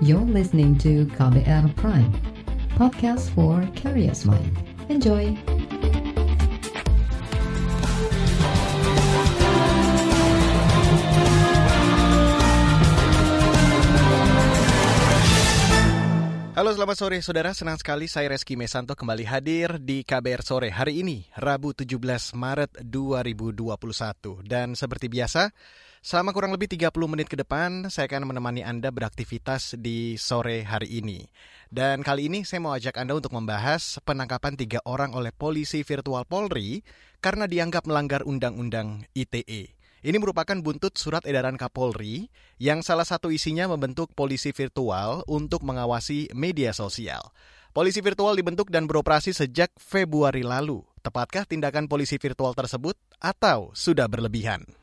You're listening to KBR Prime, podcast for curious mind. Enjoy! Halo selamat sore saudara, senang sekali saya Reski Mesanto kembali hadir di KBR Sore hari ini, Rabu 17 Maret 2021. Dan seperti biasa, selama kurang lebih 30 menit ke depan, saya akan menemani Anda beraktivitas di sore hari ini. Dan kali ini saya mau ajak Anda untuk membahas penangkapan tiga orang oleh polisi virtual Polri karena dianggap melanggar Undang-Undang ITE. Ini merupakan buntut surat edaran Kapolri yang salah satu isinya membentuk polisi virtual untuk mengawasi media sosial. Polisi virtual dibentuk dan beroperasi sejak Februari lalu. Tepatkah tindakan polisi virtual tersebut atau sudah berlebihan?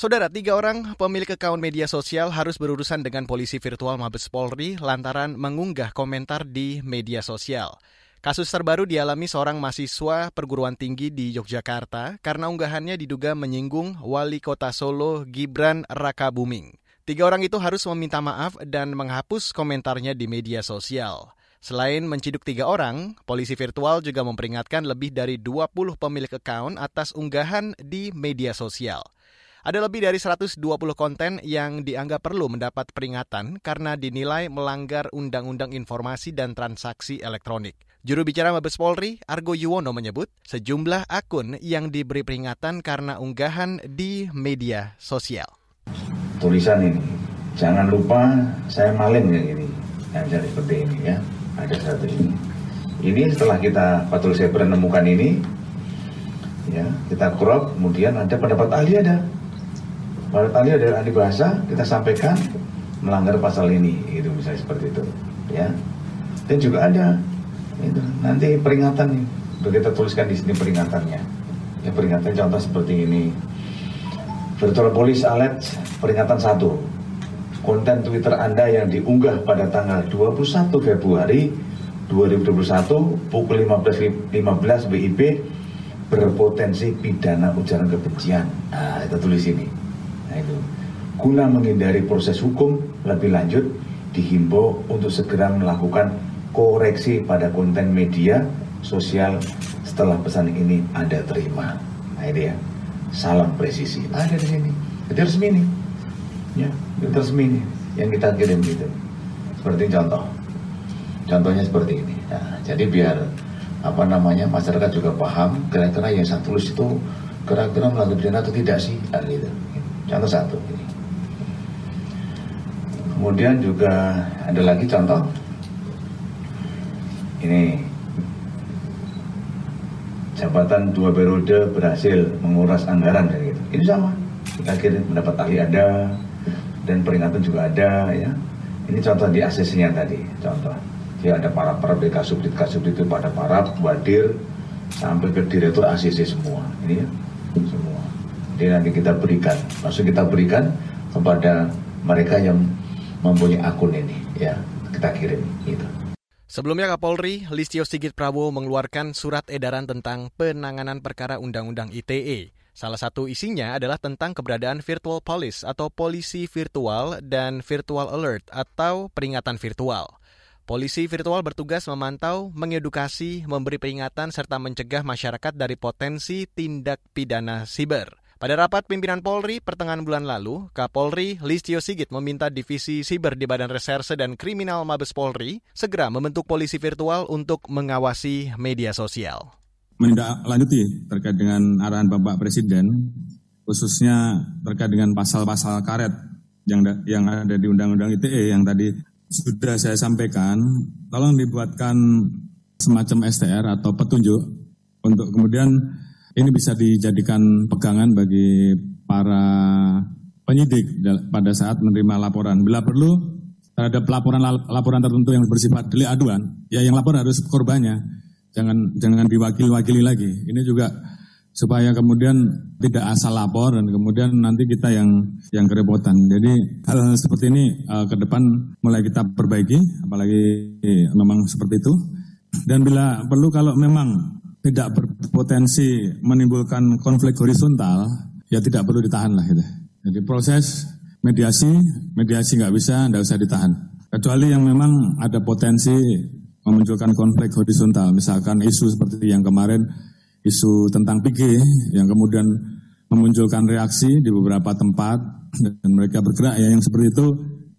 Saudara, tiga orang pemilik akun media sosial harus berurusan dengan polisi virtual Mabes Polri lantaran mengunggah komentar di media sosial. Kasus terbaru dialami seorang mahasiswa perguruan tinggi di Yogyakarta karena unggahannya diduga menyinggung wali kota Solo Gibran Raka Buming. Tiga orang itu harus meminta maaf dan menghapus komentarnya di media sosial. Selain menciduk tiga orang, polisi virtual juga memperingatkan lebih dari 20 pemilik akun atas unggahan di media sosial. Ada lebih dari 120 konten yang dianggap perlu mendapat peringatan karena dinilai melanggar Undang-Undang Informasi dan Transaksi Elektronik. Juru bicara Mabes Polri, Argo Yuwono menyebut sejumlah akun yang diberi peringatan karena unggahan di media sosial. Tulisan ini, jangan lupa saya maling ya ini, yang jadi seperti ini ya, ada satu ini. Ini setelah kita patrol cyber menemukan ini, ya kita crop, kemudian ada pendapat ahli ada, pendapat ahli ada ahli bahasa, kita sampaikan melanggar pasal ini, gitu misalnya seperti itu, ya. Dan juga ada itu nanti peringatan nih udah kita tuliskan di sini peringatannya ya peringatan contoh seperti ini virtual police alert peringatan satu konten Twitter Anda yang diunggah pada tanggal 21 Februari 2021 pukul 15.15 15 WIB berpotensi pidana ujaran kebencian. Nah, kita tulis ini. Nah, itu. Guna menghindari proses hukum lebih lanjut, dihimbau untuk segera melakukan koreksi pada konten media sosial setelah pesan ini Anda terima. Nah ini ya, salam presisi. Ada di sini. Itu resmi ini. Ya, itu resmi ini yang kita kirim gitu. Seperti contoh. Contohnya seperti ini. Nah, jadi biar apa namanya masyarakat juga paham kira-kira yang saya tulis itu kira-kira melanggar pidana atau tidak sih nah, gitu. Contoh satu. Kemudian juga ada lagi contoh ini jabatan dua periode berhasil menguras anggaran dan gitu. Ini sama. Kita kirim pendapat ahli ada dan peringatan juga ada ya. Ini contoh di ACC-nya tadi, contoh. Dia ada para para BK subdit kasubdit itu pada para wadir sampai ke direktur ACC semua. Ini ya, semua. Jadi nanti kita berikan, maksud kita berikan kepada mereka yang mempunyai akun ini ya kita kirim itu. Sebelumnya Kapolri Listio Sigit Prabowo mengeluarkan surat edaran tentang penanganan perkara Undang-Undang ITE. Salah satu isinya adalah tentang keberadaan virtual police atau polisi virtual dan virtual alert atau peringatan virtual. Polisi virtual bertugas memantau, mengedukasi, memberi peringatan serta mencegah masyarakat dari potensi tindak pidana siber. Pada rapat pimpinan Polri pertengahan bulan lalu, Kapolri Listio Sigit meminta Divisi Siber di Badan Reserse dan Kriminal Mabes Polri segera membentuk polisi virtual untuk mengawasi media sosial. Menindaklanjuti terkait dengan arahan Bapak Presiden, khususnya terkait dengan pasal-pasal karet yang yang ada di Undang-Undang ITE yang tadi sudah saya sampaikan, tolong dibuatkan semacam STR atau petunjuk untuk kemudian ini bisa dijadikan pegangan bagi para penyidik pada saat menerima laporan. Bila perlu terhadap laporan laporan tertentu yang bersifat delik aduan, ya yang lapor harus korbannya, jangan jangan diwakili-wakili lagi. Ini juga supaya kemudian tidak asal lapor dan kemudian nanti kita yang yang kerepotan. Jadi hal, -hal seperti ini uh, ke depan mulai kita perbaiki, apalagi eh, memang seperti itu. Dan bila perlu kalau memang tidak berpotensi menimbulkan konflik horizontal, ya tidak perlu ditahan lah gitu. Jadi proses mediasi, mediasi nggak bisa, nggak usah ditahan. Kecuali yang memang ada potensi memunculkan konflik horizontal, misalkan isu seperti yang kemarin, isu tentang PG yang kemudian memunculkan reaksi di beberapa tempat dan mereka bergerak ya yang seperti itu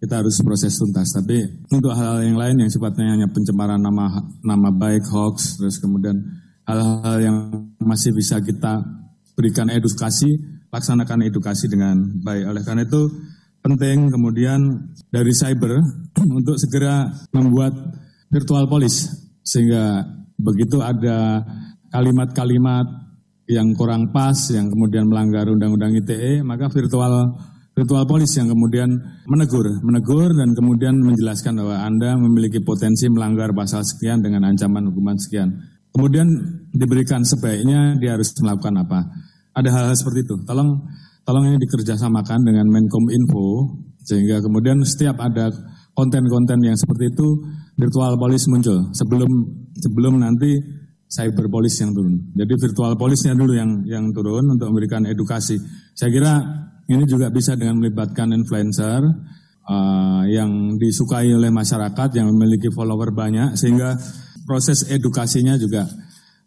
kita harus proses tuntas. Tapi untuk hal-hal yang lain yang sifatnya hanya pencemaran nama nama baik hoax, terus kemudian hal-hal yang masih bisa kita berikan edukasi, laksanakan edukasi dengan baik. Oleh karena itu penting kemudian dari cyber untuk segera membuat virtual police. Sehingga begitu ada kalimat-kalimat yang kurang pas yang kemudian melanggar undang-undang ITE maka virtual virtual police yang kemudian menegur. Menegur dan kemudian menjelaskan bahwa Anda memiliki potensi melanggar pasal sekian dengan ancaman hukuman sekian kemudian diberikan sebaiknya dia harus melakukan apa ada hal-hal seperti itu tolong tolong ini dikerjasamakan dengan Menkom Info sehingga kemudian setiap ada konten-konten yang seperti itu virtual police muncul sebelum sebelum nanti cyber police yang turun. Jadi virtual police-nya dulu yang yang turun untuk memberikan edukasi. Saya kira ini juga bisa dengan melibatkan influencer uh, yang disukai oleh masyarakat yang memiliki follower banyak sehingga proses edukasinya juga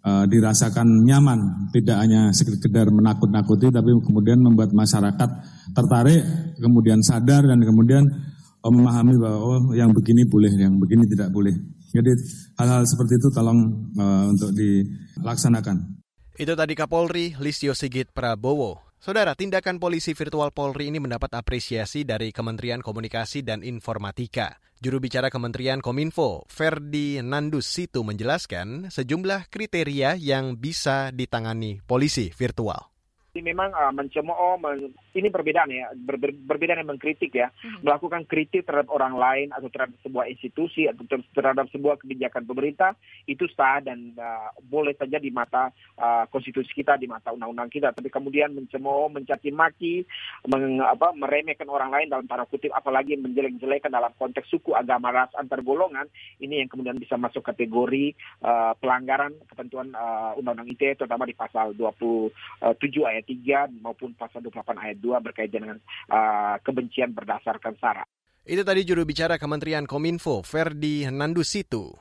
uh, dirasakan nyaman, tidak hanya sekedar menakut-nakuti, tapi kemudian membuat masyarakat tertarik, kemudian sadar dan kemudian uh, memahami bahwa oh yang begini boleh, yang begini tidak boleh. Jadi hal-hal seperti itu tolong uh, untuk dilaksanakan. Itu tadi Kapolri Listio Sigit Prabowo. Saudara, tindakan polisi virtual Polri ini mendapat apresiasi dari Kementerian Komunikasi dan Informatika. Juru bicara Kementerian Kominfo, Ferdi Nandus Situ menjelaskan sejumlah kriteria yang bisa ditangani polisi virtual ini memang uh, mencemooh, men, ini perbedaan ya, ber, ber, berbeda dengan mengkritik ya, hmm. melakukan kritik terhadap orang lain atau terhadap sebuah institusi atau terhadap sebuah kebijakan pemerintah itu sah dan uh, boleh saja di mata uh, konstitusi kita, di mata undang-undang kita. Tapi kemudian mencemooh, mencaci maki, meng, apa, meremehkan orang lain dalam tanda kutip, apalagi menjelek-jelekan dalam konteks suku, agama, ras, antar golongan, ini yang kemudian bisa masuk kategori uh, pelanggaran ketentuan uh, undang-undang ITE, terutama di pasal 27 ayat 3 maupun pasal 28 ayat 2 berkaitan dengan uh, kebencian berdasarkan sara. Itu tadi juru bicara Kementerian Kominfo, Ferdi Nandusitu.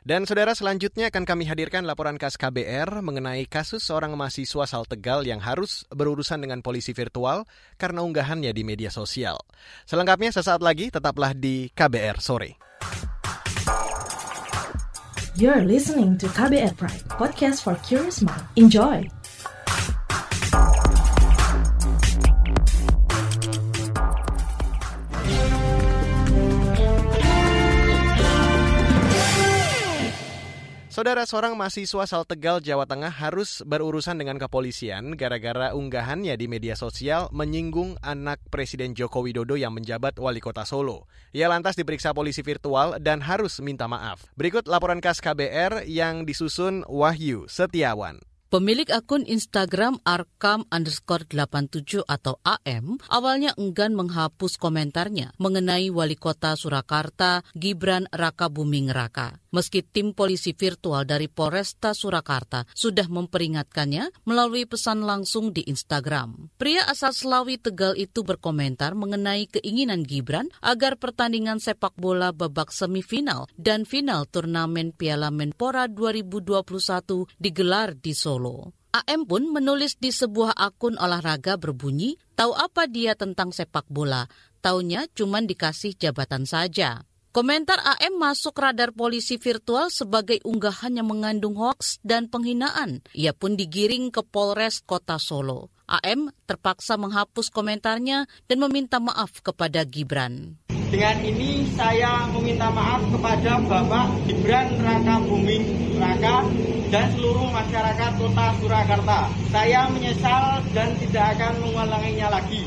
Dan saudara selanjutnya akan kami hadirkan laporan khas KBR mengenai kasus seorang mahasiswa asal Tegal yang harus berurusan dengan polisi virtual karena unggahannya di media sosial. Selengkapnya sesaat lagi tetaplah di KBR sore. You're listening to KBR Pride, podcast for curious mind. Enjoy. Saudara seorang mahasiswa asal Tegal, Jawa Tengah harus berurusan dengan kepolisian gara-gara unggahannya di media sosial menyinggung anak Presiden Joko Widodo yang menjabat wali kota Solo. Ia lantas diperiksa polisi virtual dan harus minta maaf. Berikut laporan khas KBR yang disusun Wahyu Setiawan. Pemilik akun Instagram arkam underscore 87 atau AM awalnya enggan menghapus komentarnya mengenai wali kota Surakarta Gibran Raka Buming Raka. Meski tim polisi virtual dari Polresta Surakarta sudah memperingatkannya melalui pesan langsung di Instagram. Pria asal Selawi Tegal itu berkomentar mengenai keinginan Gibran agar pertandingan sepak bola babak semifinal dan final turnamen Piala Menpora 2021 digelar di Solo. Solo. AM pun menulis di sebuah akun olahraga berbunyi, tahu apa dia tentang sepak bola, taunya cuma dikasih jabatan saja. Komentar AM masuk radar polisi virtual sebagai unggahan yang mengandung hoaks dan penghinaan. Ia pun digiring ke Polres Kota Solo. AM terpaksa menghapus komentarnya dan meminta maaf kepada Gibran. Dengan ini saya meminta maaf kepada Bapak Gibran Raka dan seluruh masyarakat kota Surakarta. Saya menyesal dan tidak akan mengulanginya lagi.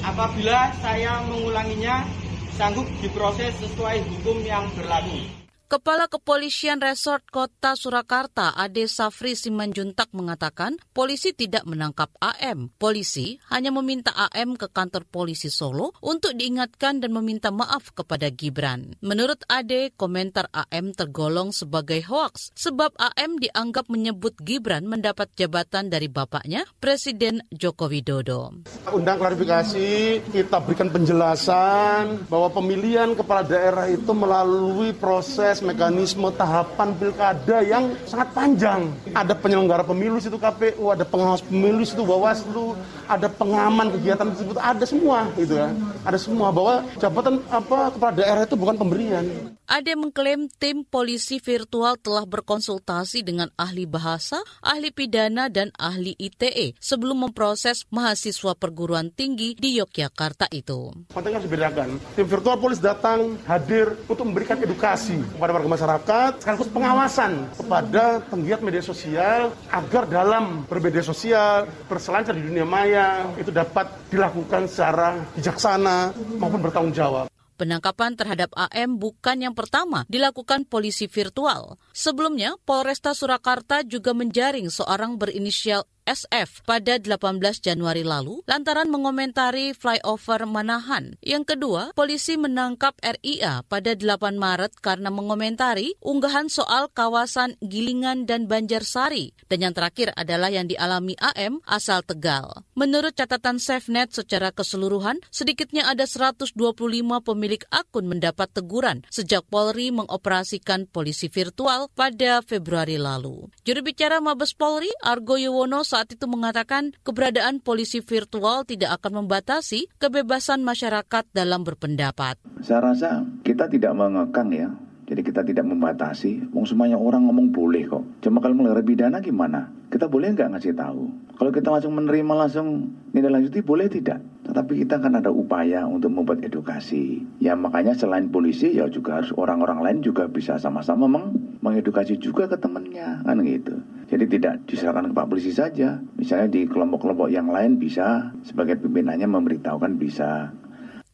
Apabila saya mengulanginya, sanggup diproses sesuai hukum yang berlaku. Kepala Kepolisian Resort Kota Surakarta, Ade Safri Simanjuntak mengatakan polisi tidak menangkap AM. Polisi hanya meminta AM ke kantor polisi Solo untuk diingatkan dan meminta maaf kepada Gibran. Menurut Ade, komentar AM tergolong sebagai hoaks sebab AM dianggap menyebut Gibran mendapat jabatan dari bapaknya, Presiden Joko Widodo. Undang klarifikasi, kita berikan penjelasan bahwa pemilihan kepala daerah itu melalui proses proses mekanisme tahapan pilkada yang sangat panjang. Ada penyelenggara pemilu situ KPU, ada pengawas pemilu situ Bawaslu, ada pengaman kegiatan tersebut, ada semua gitu ya. Ada semua bahwa jabatan apa kepala daerah itu bukan pemberian. Ade mengklaim tim polisi virtual telah berkonsultasi dengan ahli bahasa, ahli pidana, dan ahli ITE sebelum memproses mahasiswa perguruan tinggi di Yogyakarta itu. Penting harus dibedakan. Tim virtual polis datang hadir untuk memberikan edukasi kepada warga masyarakat, sekaligus pengawasan kepada penggiat media sosial agar dalam bermedia sosial, berselancar di dunia maya, itu dapat dilakukan secara bijaksana maupun bertanggung jawab. Penangkapan terhadap AM bukan yang pertama dilakukan polisi virtual. Sebelumnya, Polresta Surakarta juga menjaring seorang berinisial SF pada 18 Januari lalu lantaran mengomentari flyover Manahan. Yang kedua, polisi menangkap RIA pada 8 Maret karena mengomentari unggahan soal kawasan Gilingan dan Banjarsari. Dan yang terakhir adalah yang dialami AM asal Tegal. Menurut catatan SafeNet secara keseluruhan, sedikitnya ada 125 pemilik akun mendapat teguran sejak Polri mengoperasikan polisi virtual pada Februari lalu. Juru bicara Mabes Polri, Argo Yuwono saat itu mengatakan keberadaan polisi virtual tidak akan membatasi kebebasan masyarakat dalam berpendapat. Saya rasa kita tidak mengekang ya, jadi kita tidak membatasi. Wong semuanya orang ngomong boleh kok. Cuma kalau melanggar pidana gimana? Kita boleh nggak ngasih tahu? Kalau kita langsung menerima langsung nilai lanjuti boleh tidak? Tetapi kita kan ada upaya untuk membuat edukasi. Ya makanya selain polisi ya juga harus orang-orang lain juga bisa sama-sama meng mengedukasi juga ke temannya kan gitu. Jadi tidak diserahkan ke Pak Polisi saja. Misalnya di kelompok-kelompok yang lain bisa sebagai pimpinannya memberitahukan bisa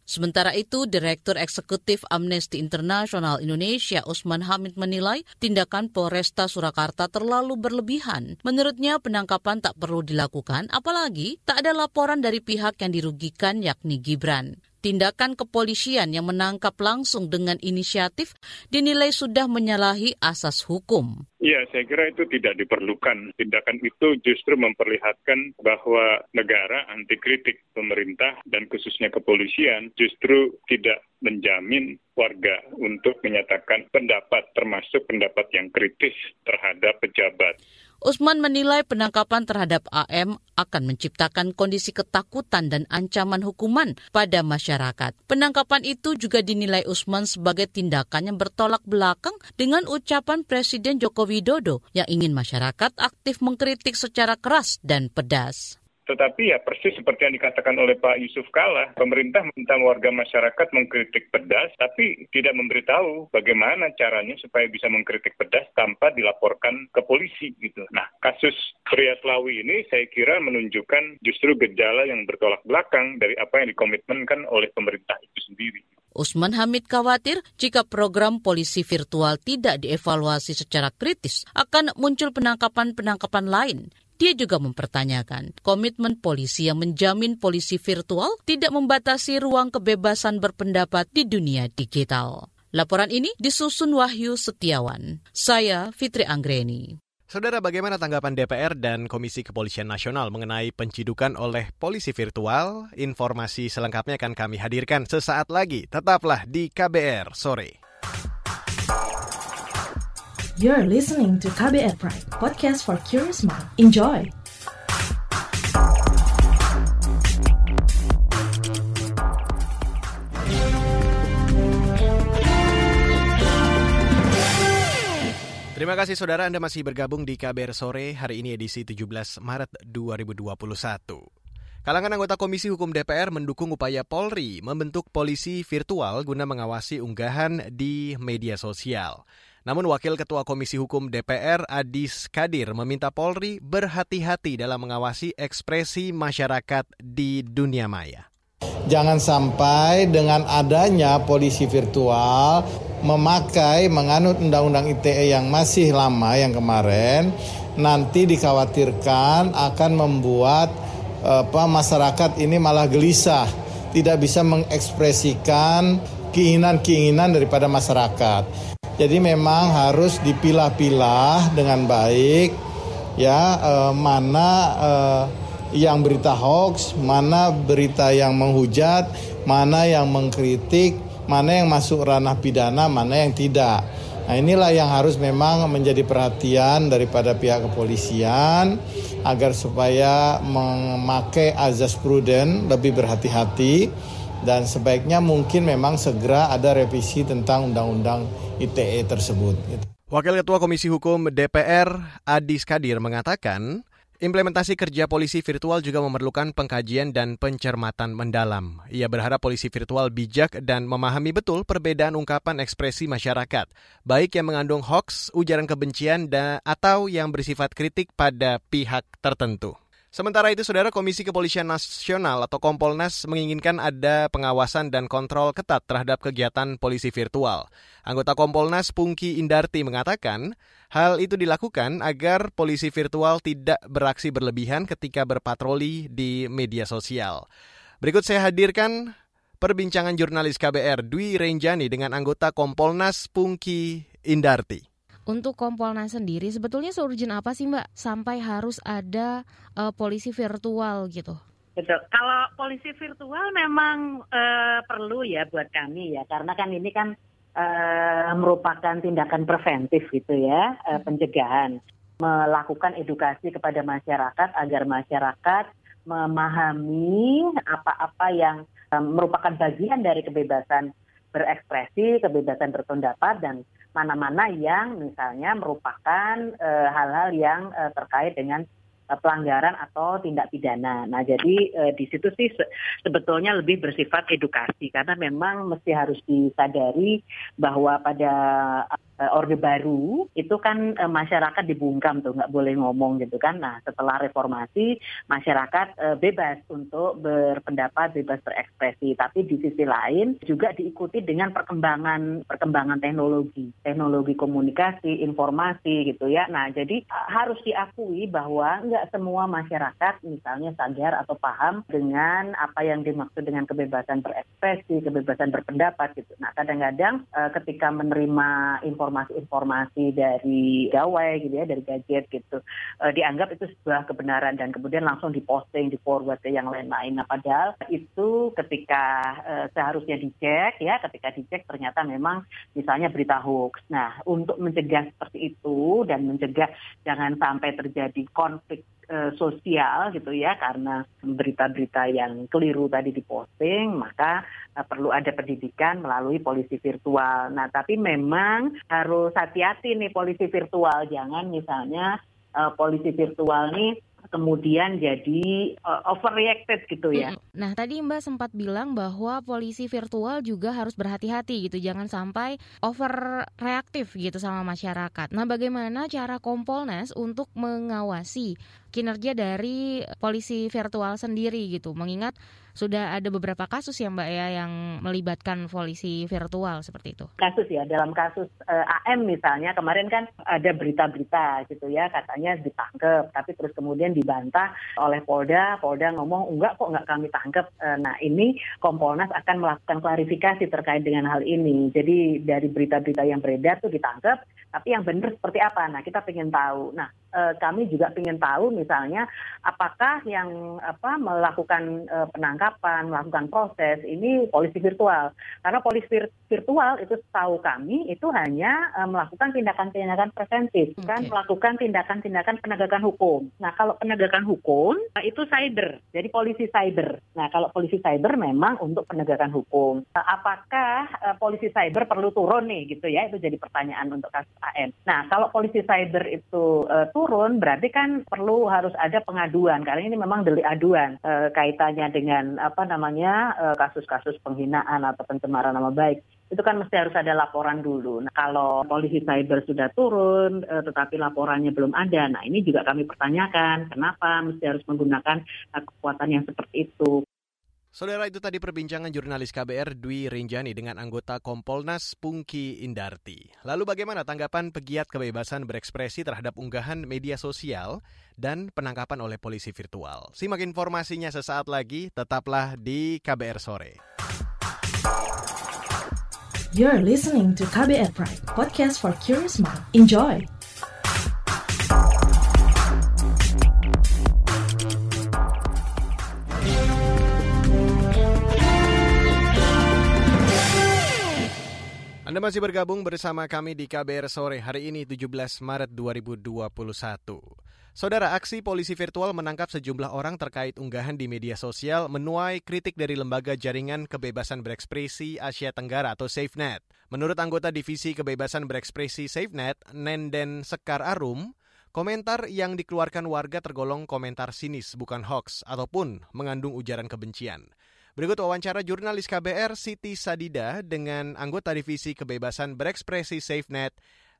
Sementara itu, Direktur Eksekutif Amnesty International Indonesia Usman Hamid menilai tindakan Polresta Surakarta terlalu berlebihan. Menurutnya penangkapan tak perlu dilakukan, apalagi tak ada laporan dari pihak yang dirugikan yakni Gibran tindakan kepolisian yang menangkap langsung dengan inisiatif dinilai sudah menyalahi asas hukum. Iya, saya kira itu tidak diperlukan. Tindakan itu justru memperlihatkan bahwa negara anti kritik pemerintah dan khususnya kepolisian justru tidak menjamin warga untuk menyatakan pendapat termasuk pendapat yang kritis terhadap pejabat. Usman menilai penangkapan terhadap AM akan menciptakan kondisi ketakutan dan ancaman hukuman pada masyarakat. Penangkapan itu juga dinilai Usman sebagai tindakan yang bertolak belakang dengan ucapan Presiden Joko Widodo yang ingin masyarakat aktif mengkritik secara keras dan pedas. Tetapi ya persis seperti yang dikatakan oleh Pak Yusuf Kala, pemerintah minta warga masyarakat mengkritik pedas, tapi tidak memberitahu bagaimana caranya supaya bisa mengkritik pedas tanpa dilaporkan ke polisi gitu. Nah, kasus pria Selawi ini saya kira menunjukkan justru gejala yang bertolak belakang dari apa yang dikomitmenkan oleh pemerintah itu sendiri. Usman Hamid khawatir jika program polisi virtual tidak dievaluasi secara kritis, akan muncul penangkapan-penangkapan lain dia juga mempertanyakan komitmen polisi yang menjamin polisi virtual tidak membatasi ruang kebebasan berpendapat di dunia digital. Laporan ini disusun Wahyu Setiawan. Saya Fitri Anggreni. Saudara, bagaimana tanggapan DPR dan Komisi Kepolisian Nasional mengenai pencidukan oleh polisi virtual? Informasi selengkapnya akan kami hadirkan sesaat lagi. Tetaplah di KBR sore. You're listening to KBR Pride, podcast for curious mind. Enjoy! Terima kasih saudara Anda masih bergabung di KBR Sore hari ini edisi 17 Maret 2021. Kalangan anggota Komisi Hukum DPR mendukung upaya Polri membentuk polisi virtual guna mengawasi unggahan di media sosial. Namun Wakil Ketua Komisi Hukum DPR Adis Kadir meminta Polri berhati-hati dalam mengawasi ekspresi masyarakat di dunia maya. Jangan sampai dengan adanya polisi virtual memakai menganut undang-undang ITE yang masih lama yang kemarin nanti dikhawatirkan akan membuat apa masyarakat ini malah gelisah, tidak bisa mengekspresikan keinginan-keinginan daripada masyarakat. Jadi memang harus dipilah-pilah dengan baik ya eh, mana eh, yang berita hoax, mana berita yang menghujat, mana yang mengkritik, mana yang masuk ranah pidana, mana yang tidak. Nah inilah yang harus memang menjadi perhatian daripada pihak kepolisian agar supaya memakai azas prudent lebih berhati-hati dan sebaiknya mungkin memang segera ada revisi tentang undang-undang ITE tersebut. Wakil Ketua Komisi Hukum DPR Adis Kadir mengatakan Implementasi kerja polisi virtual juga memerlukan pengkajian dan pencermatan mendalam. Ia berharap polisi virtual bijak dan memahami betul perbedaan ungkapan ekspresi masyarakat, baik yang mengandung hoax, ujaran kebencian, dan, atau yang bersifat kritik pada pihak tertentu. Sementara itu, Saudara Komisi Kepolisian Nasional atau Kompolnas menginginkan ada pengawasan dan kontrol ketat terhadap kegiatan polisi virtual. Anggota Kompolnas Pungki Indarti mengatakan, hal itu dilakukan agar polisi virtual tidak beraksi berlebihan ketika berpatroli di media sosial. Berikut saya hadirkan perbincangan jurnalis KBR Dwi Renjani dengan anggota Kompolnas Pungki Indarti untuk Kompolnas sendiri sebetulnya seurgent apa sih Mbak sampai harus ada uh, polisi virtual gitu? Betul. Kalau polisi virtual memang uh, perlu ya buat kami ya karena kan ini kan uh, merupakan tindakan preventif gitu ya, uh, pencegahan melakukan edukasi kepada masyarakat agar masyarakat memahami apa-apa yang um, merupakan bagian dari kebebasan berekspresi, kebebasan berpendapat dan mana-mana yang misalnya merupakan eh, hal-hal uh, yang uh, terkait dengan uh, pelanggaran atau tindak pidana. Nah, jadi uh, di situ sih se sebetulnya lebih bersifat edukasi karena memang mesti harus disadari bahwa pada orde baru itu kan uh, masyarakat dibungkam tuh nggak boleh ngomong gitu kan. Nah setelah reformasi masyarakat uh, bebas untuk berpendapat, bebas berekspresi. Tapi di sisi lain juga diikuti dengan perkembangan perkembangan teknologi, teknologi komunikasi, informasi gitu ya. Nah jadi harus diakui bahwa nggak semua masyarakat misalnya sadar atau paham dengan apa yang dimaksud dengan kebebasan berekspresi, kebebasan berpendapat gitu. Nah kadang-kadang uh, ketika menerima informasi informasi-informasi dari gawai gitu ya, dari gadget gitu, uh, dianggap itu sebuah kebenaran dan kemudian langsung diposting, di forward ke yang lain-lain. Nah padahal itu ketika uh, seharusnya dicek ya, ketika dicek ternyata memang misalnya berita hoax. Nah untuk mencegah seperti itu dan mencegah jangan sampai terjadi konflik Eh, sosial gitu ya karena berita-berita yang keliru tadi diposting maka uh, perlu ada pendidikan melalui polisi virtual. Nah tapi memang harus hati-hati nih polisi virtual jangan misalnya uh, polisi virtual nih kemudian jadi uh, overreacted gitu ya. Nah, tadi Mbak sempat bilang bahwa polisi virtual juga harus berhati-hati gitu, jangan sampai overreaktif gitu sama masyarakat. Nah, bagaimana cara Kompolnas untuk mengawasi kinerja dari polisi virtual sendiri gitu, mengingat sudah ada beberapa kasus ya Mbak ya yang melibatkan polisi virtual seperti itu. Kasus ya dalam kasus eh, AM misalnya kemarin kan ada berita-berita gitu ya katanya ditangkap tapi terus kemudian dibantah oleh Polda, Polda ngomong enggak kok enggak kami tangkap. Uh, nah ini Kompolnas akan melakukan klarifikasi terkait dengan hal ini. Jadi dari berita-berita yang beredar tuh ditangkap tapi yang benar seperti apa? Nah kita ingin tahu. Nah uh, kami juga ingin tahu misalnya apakah yang apa melakukan uh, penangkapan melakukan proses ini polisi virtual. Karena polisi vir virtual itu tahu kami itu hanya uh, melakukan tindakan-tindakan preventif, okay. kan melakukan tindakan-tindakan penegakan hukum. Nah, kalau penegakan hukum itu cyber. Jadi polisi cyber. Nah, kalau polisi cyber memang untuk penegakan hukum. Apakah polisi cyber perlu turun nih gitu ya? Itu jadi pertanyaan untuk kasus AM. Nah, kalau polisi cyber itu uh, turun berarti kan perlu harus ada pengaduan karena ini memang delik aduan uh, kaitannya dengan apa namanya eh, kasus-kasus penghinaan atau pencemaran nama baik itu kan mesti harus ada laporan dulu. Nah, kalau polisi cyber sudah turun, eh, tetapi laporannya belum ada, nah ini juga kami pertanyakan, kenapa mesti harus menggunakan kekuatan yang seperti itu. Saudara itu tadi perbincangan jurnalis KBR Dwi Rinjani dengan anggota Kompolnas Pungki Indarti. Lalu bagaimana tanggapan pegiat kebebasan berekspresi terhadap unggahan media sosial dan penangkapan oleh polisi virtual? Simak informasinya sesaat lagi, tetaplah di KBR Sore. You're listening to KBR Pride, podcast for curious mind. Enjoy! Anda masih bergabung bersama kami di KBR sore hari ini 17 Maret 2021. Saudara, aksi polisi virtual menangkap sejumlah orang terkait unggahan di media sosial menuai kritik dari Lembaga Jaringan Kebebasan Berekspresi Asia Tenggara atau SafeNet. Menurut anggota Divisi Kebebasan Berekspresi SafeNet, Nenden Sekar Arum, komentar yang dikeluarkan warga tergolong komentar sinis bukan hoax ataupun mengandung ujaran kebencian. Berikut wawancara jurnalis KBR Siti Sadida dengan anggota Divisi Kebebasan Berekspresi SafeNet,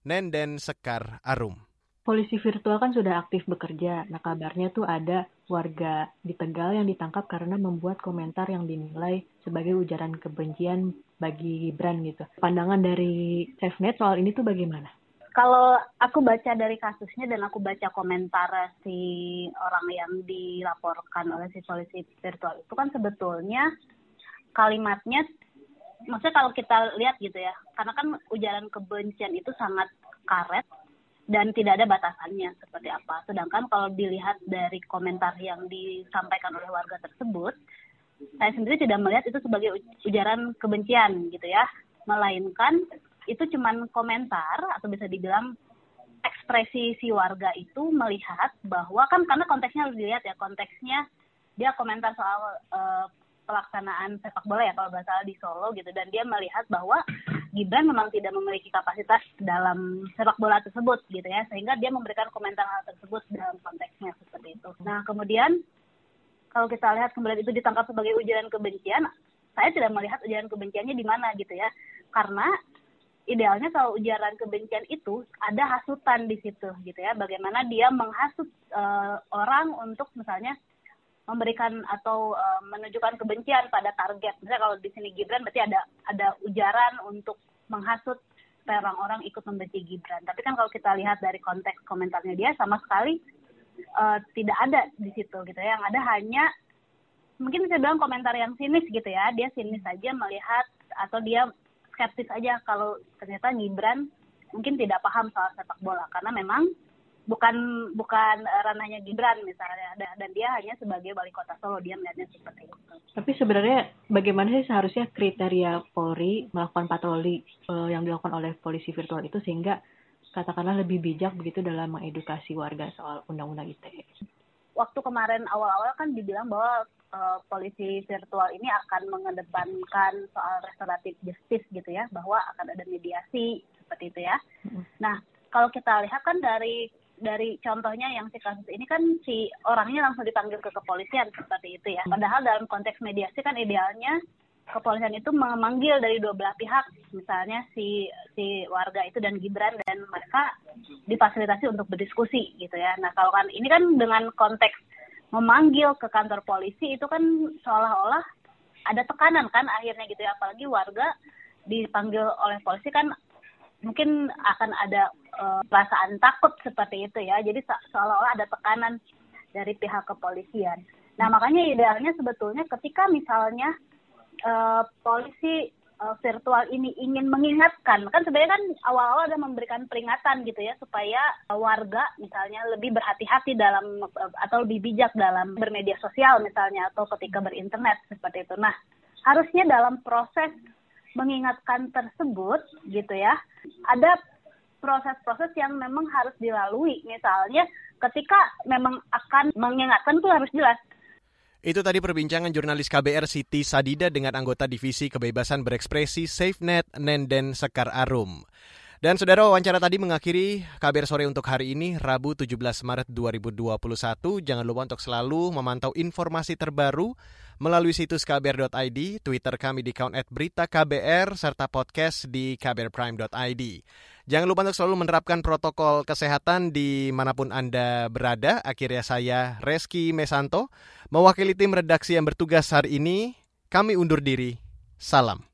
Nenden Sekar Arum. Polisi virtual kan sudah aktif bekerja. Nah kabarnya tuh ada warga di Tegal yang ditangkap karena membuat komentar yang dinilai sebagai ujaran kebencian bagi Gibran gitu. Pandangan dari SafeNet soal ini tuh bagaimana? Kalau aku baca dari kasusnya dan aku baca komentar si orang yang dilaporkan oleh si polisi virtual itu kan sebetulnya kalimatnya maksudnya kalau kita lihat gitu ya karena kan ujaran kebencian itu sangat karet dan tidak ada batasannya seperti apa. Sedangkan kalau dilihat dari komentar yang disampaikan oleh warga tersebut, saya sendiri tidak melihat itu sebagai ujaran kebencian gitu ya, melainkan itu cuma komentar atau bisa dibilang ekspresi si warga itu melihat bahwa kan karena konteksnya harus dilihat ya konteksnya dia komentar soal uh, pelaksanaan sepak bola ya kalau nggak di Solo gitu dan dia melihat bahwa Gibran memang tidak memiliki kapasitas dalam sepak bola tersebut gitu ya sehingga dia memberikan komentar hal tersebut dalam konteksnya seperti itu. Nah kemudian kalau kita lihat kemudian itu ditangkap sebagai ujaran kebencian, saya tidak melihat ujaran kebenciannya di mana gitu ya karena idealnya kalau ujaran kebencian itu ada hasutan di situ gitu ya bagaimana dia menghasut uh, orang untuk misalnya memberikan atau uh, menunjukkan kebencian pada target. Misalnya kalau di sini Gibran berarti ada ada ujaran untuk menghasut orang-orang ikut membenci Gibran. Tapi kan kalau kita lihat dari konteks komentarnya dia sama sekali uh, tidak ada di situ gitu ya. Yang ada hanya mungkin bisa bilang komentar yang sinis gitu ya. Dia sinis saja melihat atau dia skeptis aja kalau ternyata Gibran mungkin tidak paham soal sepak bola karena memang bukan bukan ranahnya Gibran misalnya dan dia hanya sebagai wali kota Solo dia melihatnya seperti itu. Tapi sebenarnya bagaimana sih seharusnya kriteria Polri melakukan patroli uh, yang dilakukan oleh polisi virtual itu sehingga katakanlah lebih bijak begitu dalam mengedukasi warga soal undang-undang ITE. Waktu kemarin awal-awal kan dibilang bahwa uh, polisi virtual ini akan mengedepankan soal restoratif justice gitu ya bahwa akan ada mediasi seperti itu ya. Nah kalau kita lihat kan dari dari contohnya yang si kasus ini kan si orangnya langsung dipanggil ke kepolisian seperti itu ya. Padahal dalam konteks mediasi kan idealnya kepolisian itu memanggil dari dua belah pihak, misalnya si si warga itu dan Gibran dan mereka difasilitasi untuk berdiskusi gitu ya. Nah kalau kan ini kan dengan konteks memanggil ke kantor polisi itu kan seolah-olah ada tekanan kan akhirnya gitu ya, apalagi warga dipanggil oleh polisi kan mungkin akan ada uh, perasaan takut seperti itu ya. Jadi seolah-olah ada tekanan dari pihak kepolisian. Nah makanya idealnya sebetulnya ketika misalnya uh, polisi uh, virtual ini ingin mengingatkan, kan sebenarnya kan awal-awal ada memberikan peringatan gitu ya supaya warga misalnya lebih berhati-hati dalam atau lebih bijak dalam bermedia sosial misalnya atau ketika berinternet seperti itu. Nah harusnya dalam proses mengingatkan tersebut gitu ya ada proses-proses yang memang harus dilalui. Misalnya ketika memang akan mengingatkan itu harus jelas. Itu tadi perbincangan jurnalis KBR Siti Sadida dengan anggota Divisi Kebebasan Berekspresi SafeNet Nenden Sekar Arum. Dan saudara wawancara tadi mengakhiri kabar sore untuk hari ini, Rabu 17 Maret 2021. Jangan lupa untuk selalu memantau informasi terbaru melalui situs kbr.id, Twitter kami di account at berita KBR, serta podcast di kbrprime.id. Jangan lupa untuk selalu menerapkan protokol kesehatan di mana pun Anda berada. Akhirnya saya, Reski Mesanto, mewakili tim redaksi yang bertugas hari ini. Kami undur diri. Salam.